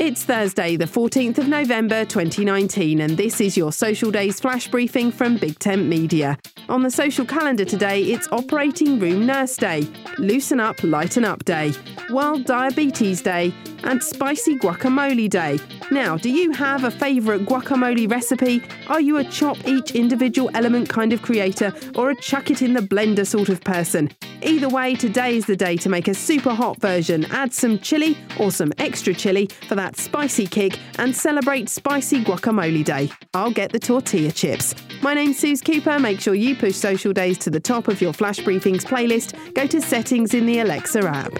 It's Thursday, the 14th of November 2019, and this is your Social Days flash briefing from Big Tent Media. On the social calendar today, it's Operating Room Nurse Day, Loosen Up, Lighten Up Day, World Diabetes Day, and Spicy Guacamole Day. Now, do you have a favourite guacamole recipe? Are you a chop each individual element kind of creator or a chuck it in the blender sort of person? Either way, today is the day to make a super hot version. Add some chili or some extra chili for that spicy kick and celebrate Spicy Guacamole Day. I'll get the tortilla chips. My name's Suze Cooper. Make sure you push Social Days to the top of your Flash Briefings playlist. Go to settings in the Alexa app.